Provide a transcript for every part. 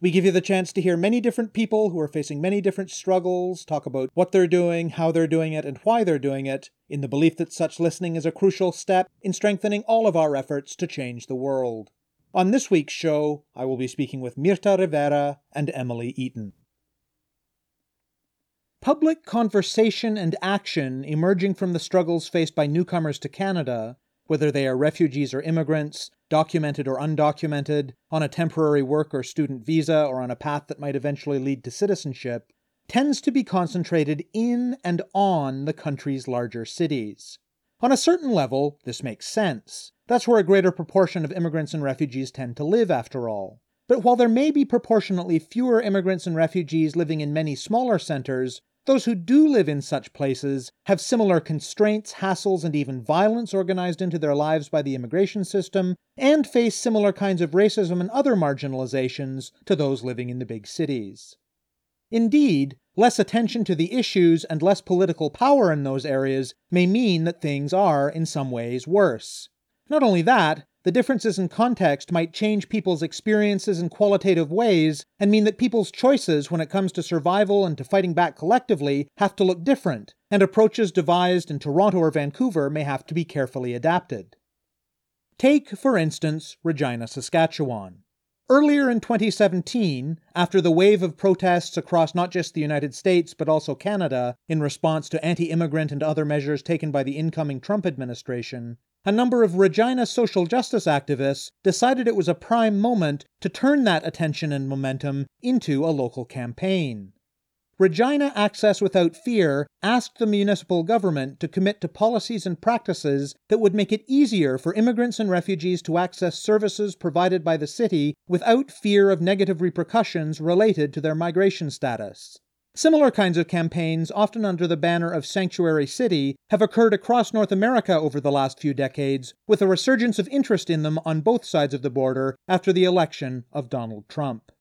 We give you the chance to hear many different people who are facing many different struggles, talk about what they're doing, how they're doing it, and why they're doing it, in the belief that such listening is a crucial step in strengthening all of our efforts to change the world. On this week's show, I will be speaking with Mirta Rivera and Emily Eaton. Public conversation and action emerging from the struggles faced by newcomers to Canada, whether they are refugees or immigrants, documented or undocumented, on a temporary work or student visa, or on a path that might eventually lead to citizenship, tends to be concentrated in and on the country's larger cities. On a certain level, this makes sense. That's where a greater proportion of immigrants and refugees tend to live, after all. But while there may be proportionately fewer immigrants and refugees living in many smaller centers, those who do live in such places have similar constraints, hassles, and even violence organized into their lives by the immigration system, and face similar kinds of racism and other marginalizations to those living in the big cities. Indeed, less attention to the issues and less political power in those areas may mean that things are, in some ways, worse. Not only that, the differences in context might change people's experiences in qualitative ways and mean that people's choices when it comes to survival and to fighting back collectively have to look different, and approaches devised in Toronto or Vancouver may have to be carefully adapted. Take, for instance, Regina, Saskatchewan. Earlier in 2017, after the wave of protests across not just the United States but also Canada in response to anti immigrant and other measures taken by the incoming Trump administration, a number of Regina social justice activists decided it was a prime moment to turn that attention and momentum into a local campaign. Regina Access Without Fear asked the municipal government to commit to policies and practices that would make it easier for immigrants and refugees to access services provided by the city without fear of negative repercussions related to their migration status. Similar kinds of campaigns, often under the banner of Sanctuary City, have occurred across North America over the last few decades, with a resurgence of interest in them on both sides of the border after the election of Donald Trump.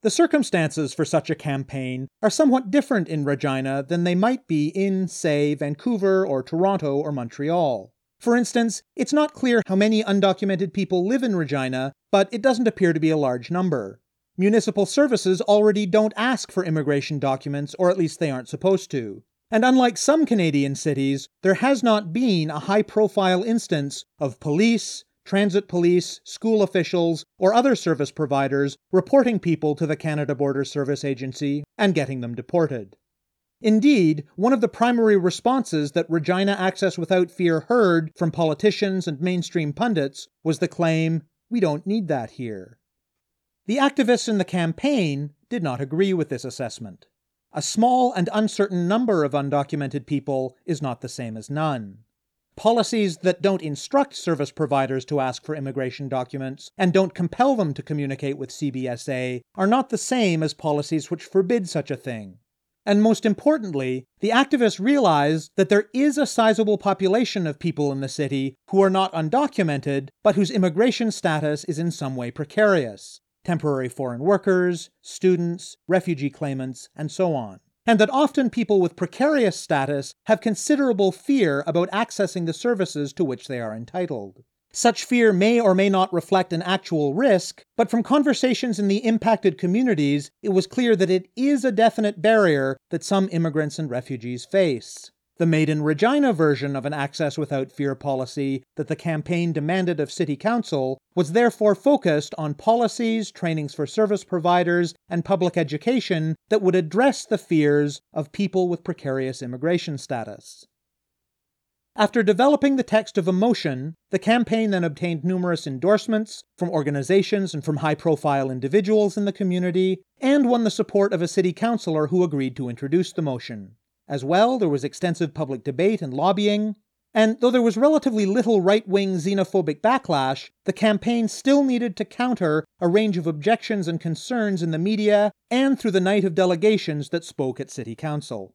The circumstances for such a campaign are somewhat different in Regina than they might be in, say, Vancouver or Toronto or Montreal. For instance, it's not clear how many undocumented people live in Regina, but it doesn't appear to be a large number. Municipal services already don't ask for immigration documents, or at least they aren't supposed to. And unlike some Canadian cities, there has not been a high profile instance of police, transit police, school officials, or other service providers reporting people to the Canada Border Service Agency and getting them deported. Indeed, one of the primary responses that Regina Access Without Fear heard from politicians and mainstream pundits was the claim, we don't need that here. The activists in the campaign did not agree with this assessment. A small and uncertain number of undocumented people is not the same as none. Policies that don't instruct service providers to ask for immigration documents and don't compel them to communicate with CBSA are not the same as policies which forbid such a thing. And most importantly, the activists realize that there is a sizable population of people in the city who are not undocumented, but whose immigration status is in some way precarious temporary foreign workers, students, refugee claimants, and so on and that often people with precarious status have considerable fear about accessing the services to which they are entitled. Such fear may or may not reflect an actual risk, but from conversations in the impacted communities, it was clear that it is a definite barrier that some immigrants and refugees face. The Made in Regina version of an access without fear policy that the campaign demanded of City Council was therefore focused on policies, trainings for service providers, and public education that would address the fears of people with precarious immigration status. After developing the text of a motion, the campaign then obtained numerous endorsements from organizations and from high profile individuals in the community, and won the support of a city councillor who agreed to introduce the motion. As well, there was extensive public debate and lobbying. And though there was relatively little right wing xenophobic backlash, the campaign still needed to counter a range of objections and concerns in the media and through the night of delegations that spoke at City Council.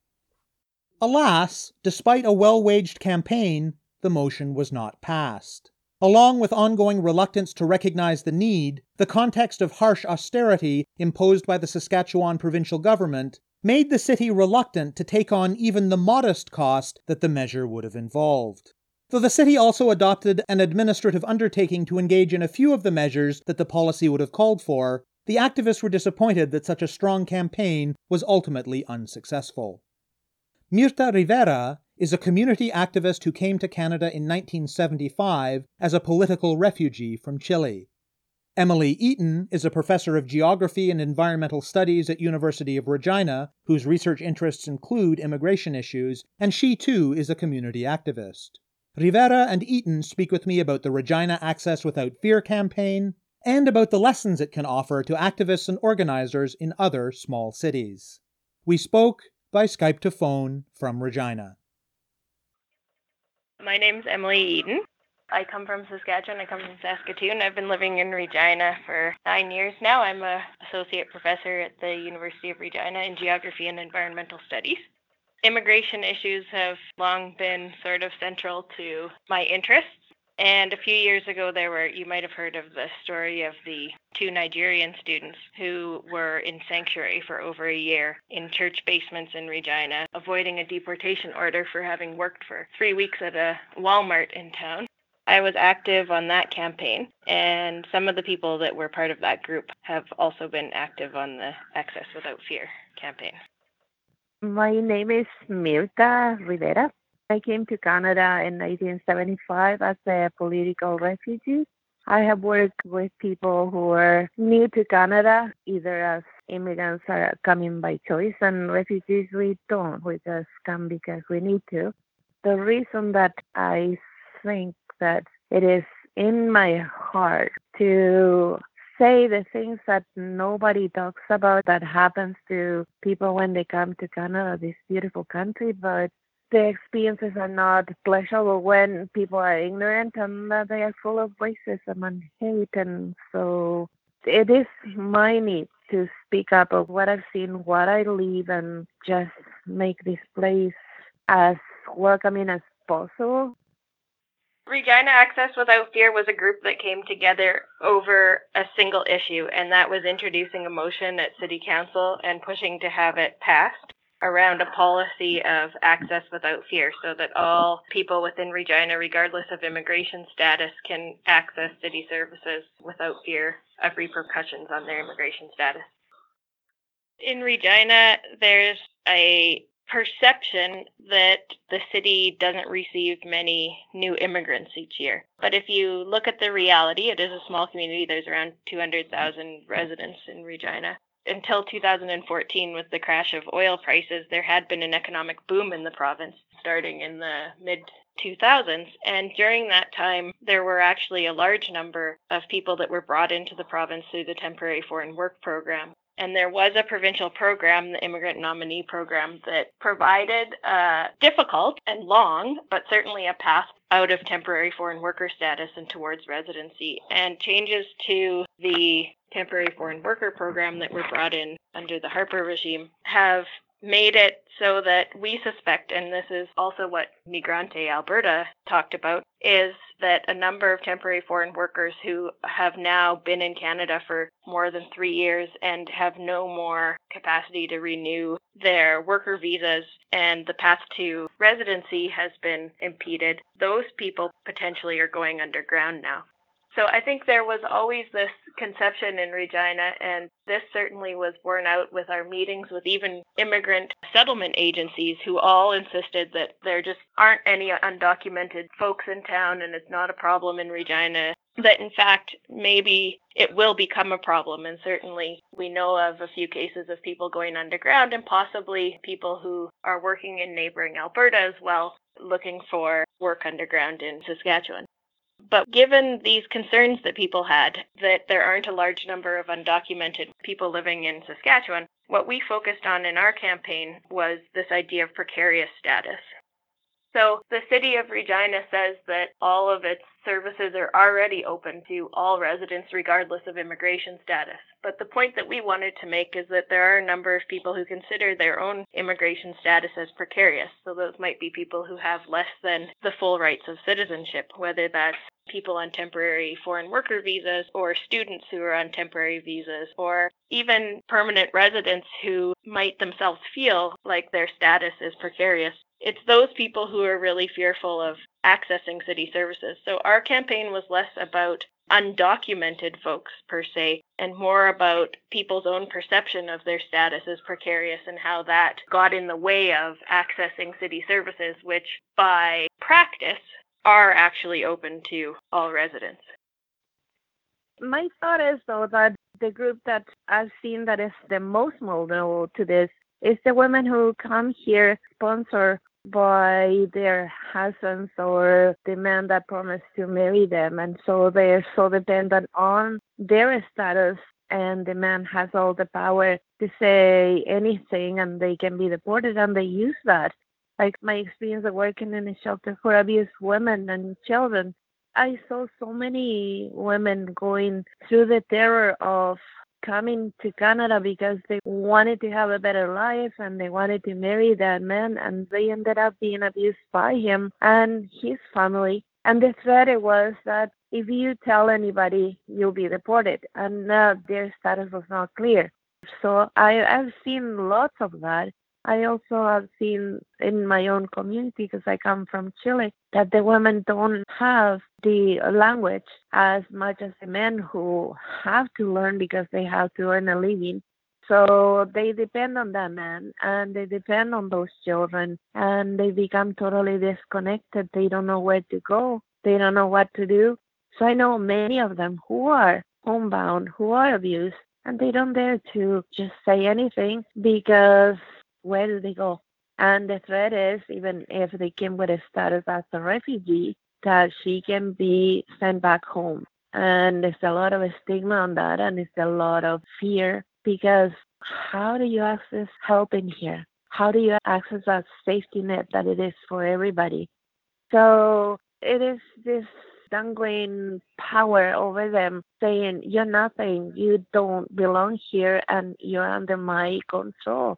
Alas, despite a well waged campaign, the motion was not passed. Along with ongoing reluctance to recognize the need, the context of harsh austerity imposed by the Saskatchewan provincial government made the city reluctant to take on even the modest cost that the measure would have involved. Though the city also adopted an administrative undertaking to engage in a few of the measures that the policy would have called for, the activists were disappointed that such a strong campaign was ultimately unsuccessful. Mirta Rivera is a community activist who came to Canada in 1975 as a political refugee from Chile. Emily Eaton is a professor of geography and environmental studies at University of Regina, whose research interests include immigration issues, and she too is a community activist. Rivera and Eaton speak with me about the Regina Access Without Fear campaign and about the lessons it can offer to activists and organizers in other small cities. We spoke by Skype to phone from Regina. My name's Emily Eaton. I come from Saskatchewan. I come from Saskatoon. I've been living in Regina for nine years now. I'm a associate professor at the University of Regina in geography and environmental studies. Immigration issues have long been sort of central to my interests. And a few years ago, there were, you might have heard of the story of the two Nigerian students who were in sanctuary for over a year in church basements in Regina, avoiding a deportation order for having worked for three weeks at a Walmart in town. I was active on that campaign, and some of the people that were part of that group have also been active on the Access Without Fear campaign. My name is Mirta Rivera. I came to Canada in 1975 as a political refugee. I have worked with people who are new to Canada, either as immigrants are coming by choice, and refugees we don't. We just come because we need to. The reason that I think that it is in my heart to say the things that nobody talks about that happens to people when they come to Canada, this beautiful country, but the experiences are not pleasurable when people are ignorant and that they are full of racism and hate and so it is my need to speak up of what I've seen, what I live and just make this place as welcoming as possible. Regina Access Without Fear was a group that came together over a single issue, and that was introducing a motion at City Council and pushing to have it passed around a policy of access without fear so that all people within Regina, regardless of immigration status, can access city services without fear of repercussions on their immigration status. In Regina, there's a perception that the city doesn't receive many new immigrants each year. But if you look at the reality, it is a small community. There's around 200,000 residents in Regina. Until 2014, with the crash of oil prices, there had been an economic boom in the province starting in the mid 2000s. And during that time, there were actually a large number of people that were brought into the province through the Temporary Foreign Work Program. And there was a provincial program, the Immigrant Nominee Program, that provided a difficult and long, but certainly a path out of temporary foreign worker status and towards residency. And changes to the temporary foreign worker program that were brought in under the Harper regime have made it so that we suspect, and this is also what Migrante Alberta talked about, is that a number of temporary foreign workers who have now been in Canada for more than three years and have no more capacity to renew their worker visas and the path to residency has been impeded, those people potentially are going underground now. So I think there was always this conception in Regina, and this certainly was borne out with our meetings with even immigrant settlement agencies who all insisted that there just aren't any undocumented folks in town and it's not a problem in Regina. That in fact, maybe it will become a problem. And certainly we know of a few cases of people going underground and possibly people who are working in neighboring Alberta as well, looking for work underground in Saskatchewan. But given these concerns that people had, that there aren't a large number of undocumented people living in Saskatchewan, what we focused on in our campaign was this idea of precarious status. So the city of Regina says that all of its services are already open to all residents regardless of immigration status. But the point that we wanted to make is that there are a number of people who consider their own immigration status as precarious. So those might be people who have less than the full rights of citizenship, whether that's people on temporary foreign worker visas or students who are on temporary visas or even permanent residents who might themselves feel like their status is precarious it's those people who are really fearful of accessing city services. So our campaign was less about undocumented folks per se and more about people's own perception of their status as precarious and how that got in the way of accessing city services, which by practice are actually open to all residents. My thought is though that the group that I've seen that is the most vulnerable to this is the women who come here sponsored by their husbands or the man that promised to marry them. And so they're so dependent on their status, and the man has all the power to say anything and they can be deported, and they use that. Like my experience of working in a shelter for abused women and children, I saw so many women going through the terror of coming to Canada because they wanted to have a better life and they wanted to marry that man and they ended up being abused by him and his family. And the threat was that if you tell anybody, you'll be deported. And uh, their status was not clear. So I, I've seen lots of that. I also have seen in my own community, because I come from Chile, that the women don't have the language as much as the men who have to learn because they have to earn a living. So they depend on that man and they depend on those children and they become totally disconnected. They don't know where to go. They don't know what to do. So I know many of them who are homebound, who are abused, and they don't dare to just say anything because where do they go? And the threat is, even if they came with a status as a refugee, that she can be sent back home. And there's a lot of stigma on that, and it's a lot of fear because how do you access help in here? How do you access that safety net that it is for everybody? So it is this dangling power over them saying, You're nothing, you don't belong here, and you're under my control.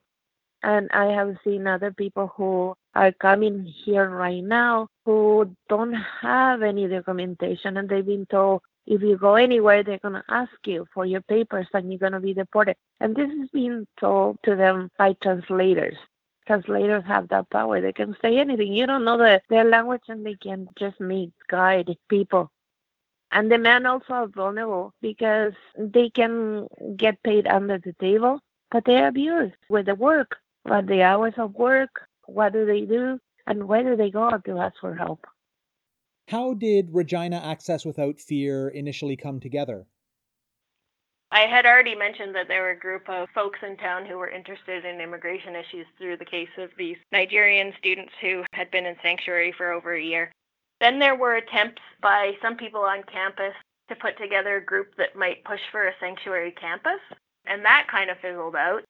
And I have seen other people who are coming here right now who don't have any documentation and they've been told if you go anywhere, they're going to ask you for your papers and you're going to be deported. And this is being told to them by translators. Translators have that power. They can say anything. You don't know the, their language and they can just meet misguide people. And the men also are vulnerable because they can get paid under the table, but they're abused with the work what the hours of work, what do they do, and where do they go to ask for help. How did Regina Access Without Fear initially come together? I had already mentioned that there were a group of folks in town who were interested in immigration issues through the case of these Nigerian students who had been in sanctuary for over a year. Then there were attempts by some people on campus to put together a group that might push for a sanctuary campus, and that kind of fizzled out.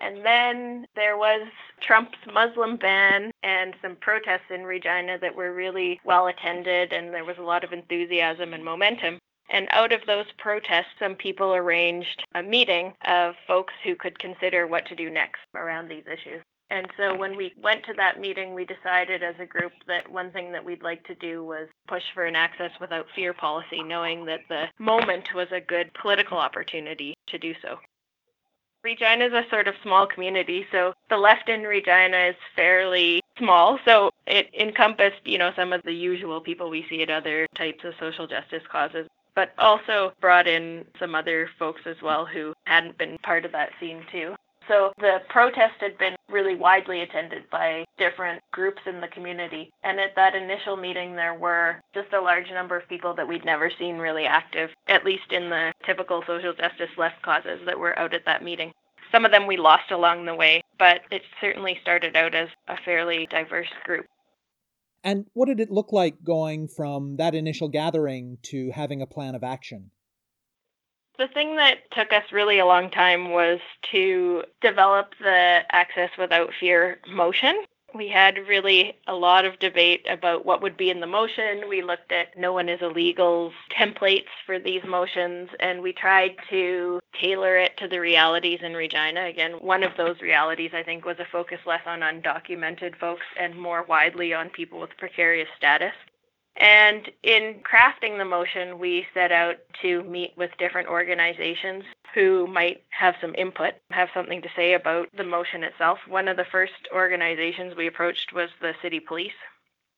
And then there was Trump's Muslim ban and some protests in Regina that were really well attended, and there was a lot of enthusiasm and momentum. And out of those protests, some people arranged a meeting of folks who could consider what to do next around these issues. And so when we went to that meeting, we decided as a group that one thing that we'd like to do was push for an access without fear policy, knowing that the moment was a good political opportunity to do so. Regina is a sort of small community, so the left in Regina is fairly small. So it encompassed, you know, some of the usual people we see at other types of social justice causes, but also brought in some other folks as well who hadn't been part of that scene too. So the protest had been really widely attended by different groups in the community. And at that initial meeting, there were just a large number of people that we'd never seen really active, at least in the typical social justice left causes that were out at that meeting. Some of them we lost along the way, but it certainly started out as a fairly diverse group. And what did it look like going from that initial gathering to having a plan of action? The thing that took us really a long time was to develop the Access Without Fear motion. We had really a lot of debate about what would be in the motion. We looked at no one is illegal's templates for these motions, and we tried to tailor it to the realities in Regina. Again, one of those realities, I think, was a focus less on undocumented folks and more widely on people with precarious status. And in crafting the motion, we set out to meet with different organizations who might have some input, have something to say about the motion itself. One of the first organizations we approached was the city police.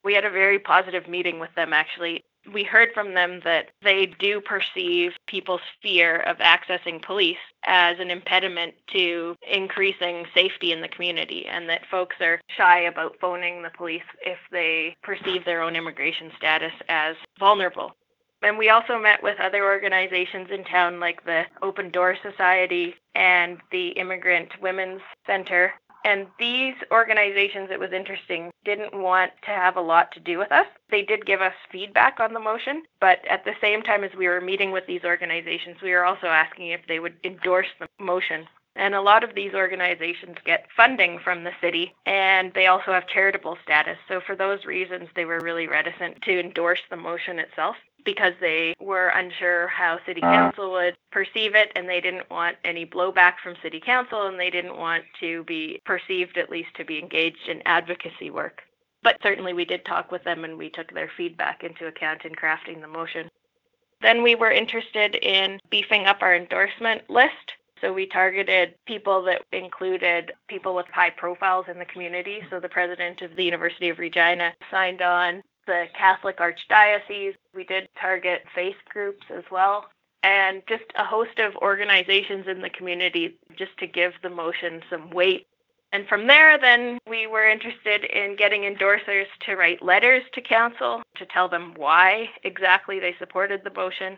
We had a very positive meeting with them actually we heard from them that they do perceive people's fear of accessing police as an impediment to increasing safety in the community and that folks are shy about phoning the police if they perceive their own immigration status as vulnerable. And we also met with other organizations in town like the Open Door Society and the Immigrant Women's Center and these organizations, it was interesting, didn't want to have a lot to do with us. They did give us feedback on the motion, but at the same time as we were meeting with these organizations, we were also asking if they would endorse the motion. And a lot of these organizations get funding from the city and they also have charitable status. So, for those reasons, they were really reticent to endorse the motion itself because they were unsure how city uh. council would perceive it and they didn't want any blowback from city council and they didn't want to be perceived at least to be engaged in advocacy work. But certainly we did talk with them and we took their feedback into account in crafting the motion. Then we were interested in beefing up our endorsement list. So we targeted people that included people with high profiles in the community. So the president of the University of Regina signed on, the Catholic Archdiocese. We did target faith groups as well, and just a host of organizations in the community just to give the motion some weight. And from there, then we were interested in getting endorsers to write letters to council to tell them why exactly they supported the motion.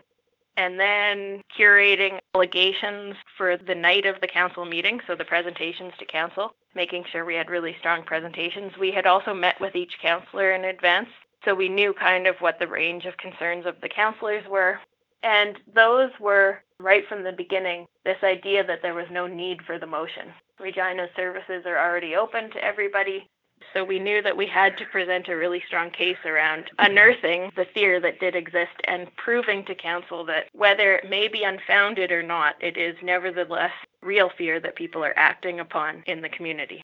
And then curating allegations for the night of the council meeting, so the presentations to council, making sure we had really strong presentations. We had also met with each councillor in advance so we knew kind of what the range of concerns of the counselors were. And those were right from the beginning this idea that there was no need for the motion. Regina services are already open to everybody. So we knew that we had to present a really strong case around unearthing the fear that did exist and proving to council that whether it may be unfounded or not, it is nevertheless real fear that people are acting upon in the community.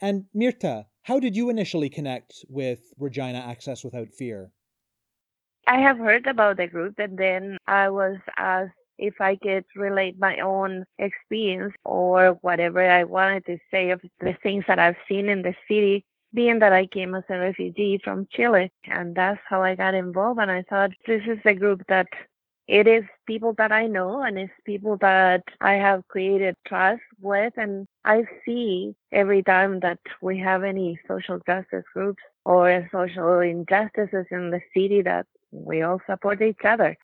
And Mirta, how did you initially connect with Regina Access Without Fear? I have heard about the group and then I was asked if I could relate my own experience or whatever I wanted to say of the things that I've seen in the city, being that I came as a refugee from Chile. And that's how I got involved. And I thought this is a group that it is people that I know and it's people that I have created trust with. And I see every time that we have any social justice groups or social injustices in the city that we all support each other.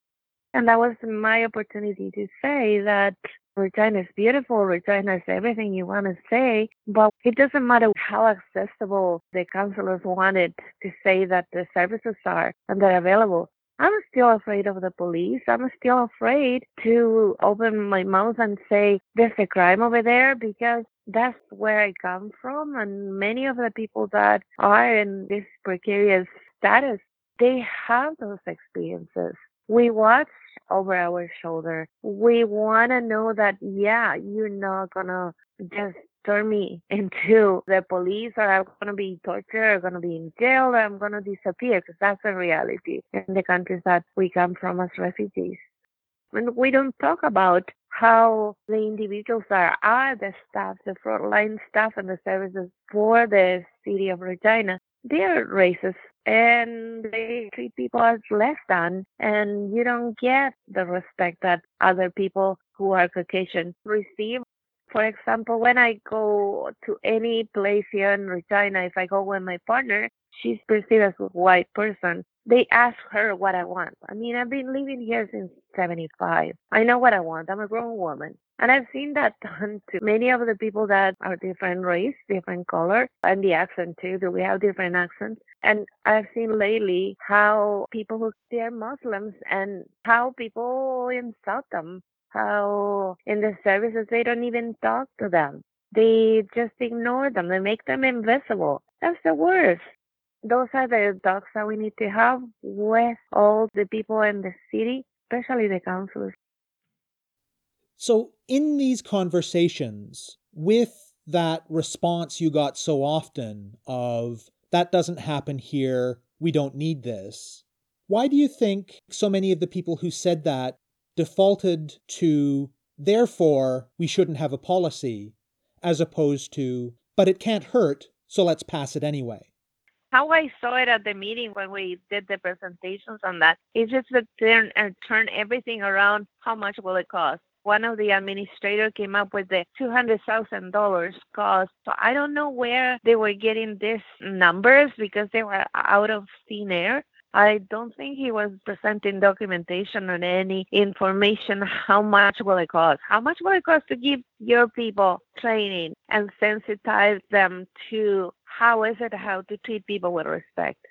And that was my opportunity to say that Regina is beautiful, Regina is everything you want to say, but it doesn't matter how accessible the counselors wanted to say that the services are and they're available. I'm still afraid of the police. I'm still afraid to open my mouth and say there's a crime over there because that's where I come from. And many of the people that are in this precarious status, they have those experiences. We watch over our shoulder. We want to know that, yeah, you're not going to just turn me into the police or I'm going to be tortured or going to be in jail or I'm going to disappear because that's the reality in the countries that we come from as refugees. And we don't talk about how the individuals that are the staff, the frontline staff and the services for the city of Regina, they're racist and they treat people as less than and you don't get the respect that other people who are Caucasian receive for example, when I go to any place here in Regina, if I go with my partner, she's perceived as a white person. They ask her what I want. I mean, I've been living here since 75. I know what I want. I'm a grown woman. And I've seen that done to many of the people that are different race, different color, and the accent too. Do we have different accents? And I've seen lately how people who they are Muslims and how people insult them how in the services they don't even talk to them. They just ignore them. They make them invisible. That's the worst. Those are the talks that we need to have with all the people in the city, especially the councilors. So, in these conversations, with that response you got so often of, that doesn't happen here, we don't need this, why do you think so many of the people who said that defaulted to, therefore, we shouldn't have a policy, as opposed to, but it can't hurt, so let's pass it anyway? how I saw it at the meeting when we did the presentations on that is just to turn and turn everything around. How much will it cost? One of the administrators came up with the two hundred thousand dollars cost. So I don't know where they were getting these numbers because they were out of thin air. I don't think he was presenting documentation on any information. How much will it cost? How much will it cost to give your people training and sensitize them to how is it how to treat people with respect?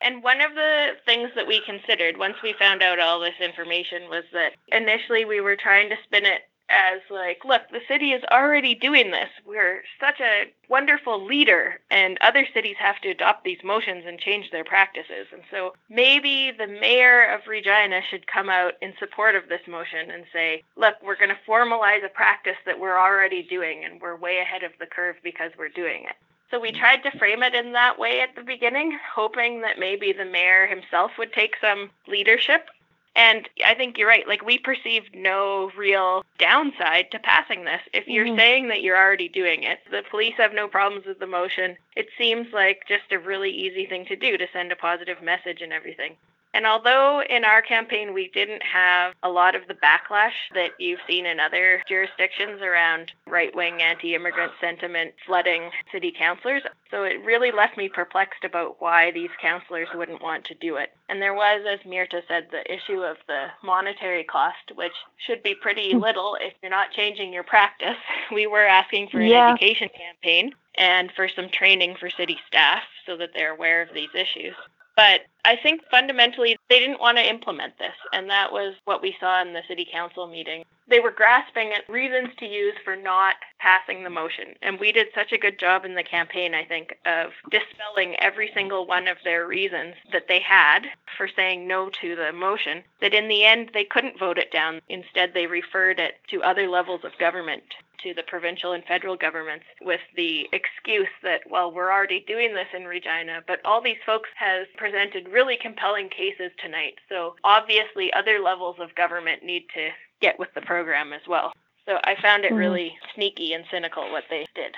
And one of the things that we considered once we found out all this information was that initially we were trying to spin it as like, look, the city is already doing this. We're such a wonderful leader, and other cities have to adopt these motions and change their practices. And so maybe the mayor of Regina should come out in support of this motion and say, look, we're going to formalize a practice that we're already doing, and we're way ahead of the curve because we're doing it. So we tried to frame it in that way at the beginning, hoping that maybe the mayor himself would take some leadership and I think you're right. Like, we perceive no real downside to passing this. If you're mm-hmm. saying that you're already doing it, the police have no problems with the motion. It seems like just a really easy thing to do to send a positive message and everything. And although in our campaign we didn't have a lot of the backlash that you've seen in other jurisdictions around right wing anti immigrant sentiment flooding city councilors, so it really left me perplexed about why these councilors wouldn't want to do it. And there was, as Mirta said, the issue of the monetary cost, which should be pretty hmm. little if you're not changing your practice. We were asking for an yeah. education campaign and for some training for city staff so that they're aware of these issues. But I think fundamentally they didn't want to implement this, and that was what we saw in the city council meeting. They were grasping at reasons to use for not passing the motion. And we did such a good job in the campaign, I think, of dispelling every single one of their reasons that they had for saying no to the motion, that in the end they couldn't vote it down. Instead, they referred it to other levels of government to the provincial and federal governments with the excuse that, well, we're already doing this in Regina, but all these folks has presented really compelling cases tonight. So obviously other levels of government need to get with the program as well. So I found it mm-hmm. really sneaky and cynical what they did.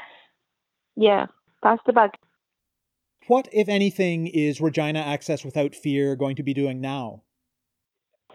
Yeah, pass the buck. What, if anything, is Regina Access Without Fear going to be doing now?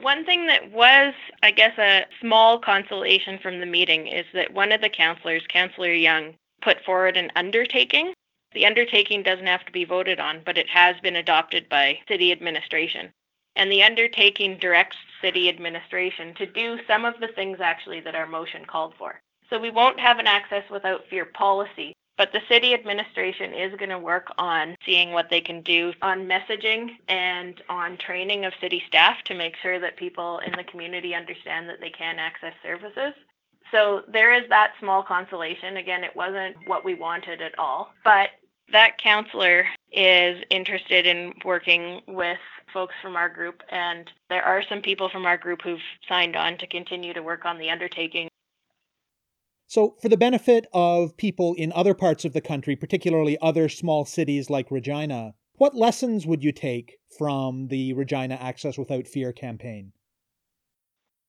One thing that was, I guess, a small consolation from the meeting is that one of the counselors, Councillor Young, put forward an undertaking. The undertaking doesn't have to be voted on, but it has been adopted by city administration. And the undertaking directs city administration to do some of the things actually that our motion called for. So we won't have an access without fear policy, but the city administration is going to work on seeing what they can do on messaging and on training of city staff to make sure that people in the community understand that they can access services. So there is that small consolation. Again, it wasn't what we wanted at all, but that counselor is interested in working with folks from our group, and there are some people from our group who've signed on to continue to work on the undertaking so, for the benefit of people in other parts of the country, particularly other small cities like Regina, what lessons would you take from the Regina Access Without Fear campaign?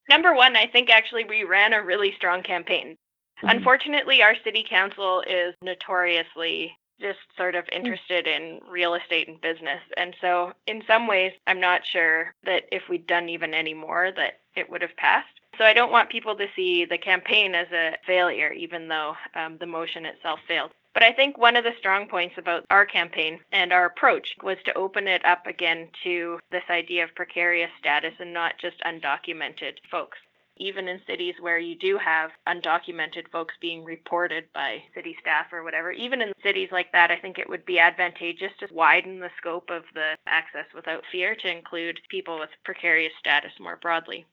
Number one, I think actually we ran a really strong campaign. Mm-hmm. Unfortunately, our city council is notoriously just sort of interested in real estate and business. And so, in some ways, I'm not sure that if we'd done even any more, that it would have passed. So I don't want people to see the campaign as a failure, even though um, the motion itself failed. But I think one of the strong points about our campaign and our approach was to open it up again to this idea of precarious status and not just undocumented folks. Even in cities where you do have undocumented folks being reported by city staff or whatever, even in cities like that, I think it would be advantageous to widen the scope of the access without fear to include people with precarious status more broadly.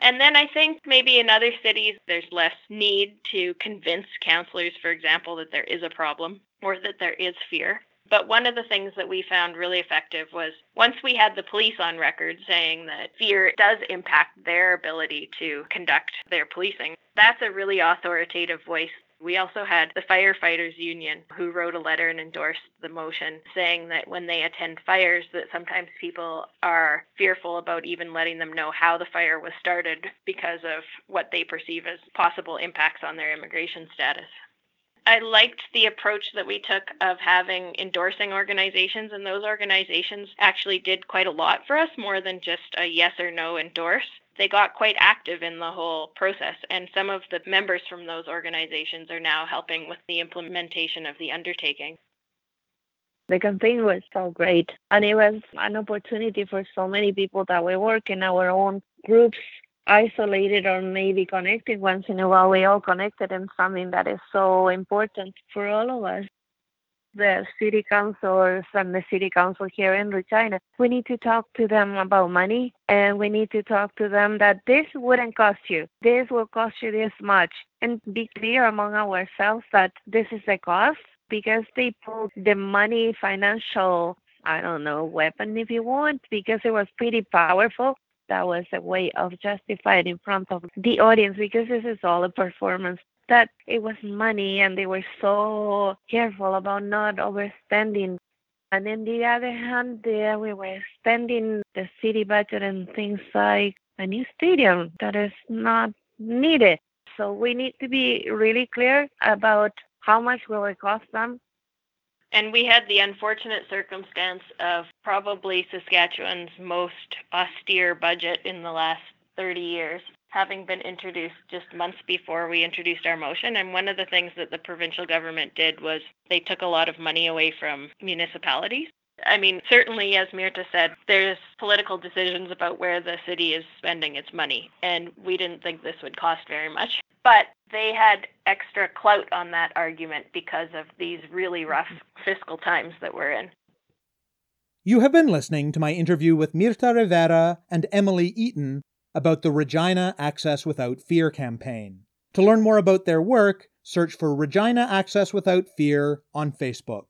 And then I think maybe in other cities, there's less need to convince counselors, for example, that there is a problem or that there is fear. But one of the things that we found really effective was once we had the police on record saying that fear does impact their ability to conduct their policing, that's a really authoritative voice we also had the firefighters union who wrote a letter and endorsed the motion saying that when they attend fires that sometimes people are fearful about even letting them know how the fire was started because of what they perceive as possible impacts on their immigration status. I liked the approach that we took of having endorsing organizations, and those organizations actually did quite a lot for us, more than just a yes or no endorse they got quite active in the whole process, and some of the members from those organizations are now helping with the implementation of the undertaking. The campaign was so great, and it was an opportunity for so many people that we work in our own groups, isolated or maybe connected once in a while. We all connected in something that is so important for all of us the city councils and the city council here in Regina, we need to talk to them about money and we need to talk to them that this wouldn't cost you. This will cost you this much. And be clear among ourselves that this is the cost because they put the money financial I don't know, weapon if you want, because it was pretty powerful. That was a way of justifying in front of the audience because this is all a performance that it was money and they were so careful about not overspending. And on the other hand, there we were spending the city budget and things like a new stadium that is not needed. So we need to be really clear about how much will it cost them. And we had the unfortunate circumstance of probably Saskatchewan's most austere budget in the last 30 years having been introduced just months before we introduced our motion. And one of the things that the provincial government did was they took a lot of money away from municipalities. I mean, certainly, as Mirta said, there's political decisions about where the city is spending its money, and we didn't think this would cost very much. But they had extra clout on that argument because of these really rough fiscal times that we're in. You have been listening to my interview with Mirta Rivera and Emily Eaton about the Regina Access Without Fear campaign. To learn more about their work, search for Regina Access Without Fear on Facebook.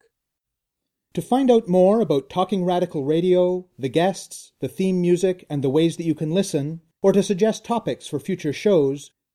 To find out more about Talking Radical Radio, the guests, the theme music, and the ways that you can listen, or to suggest topics for future shows,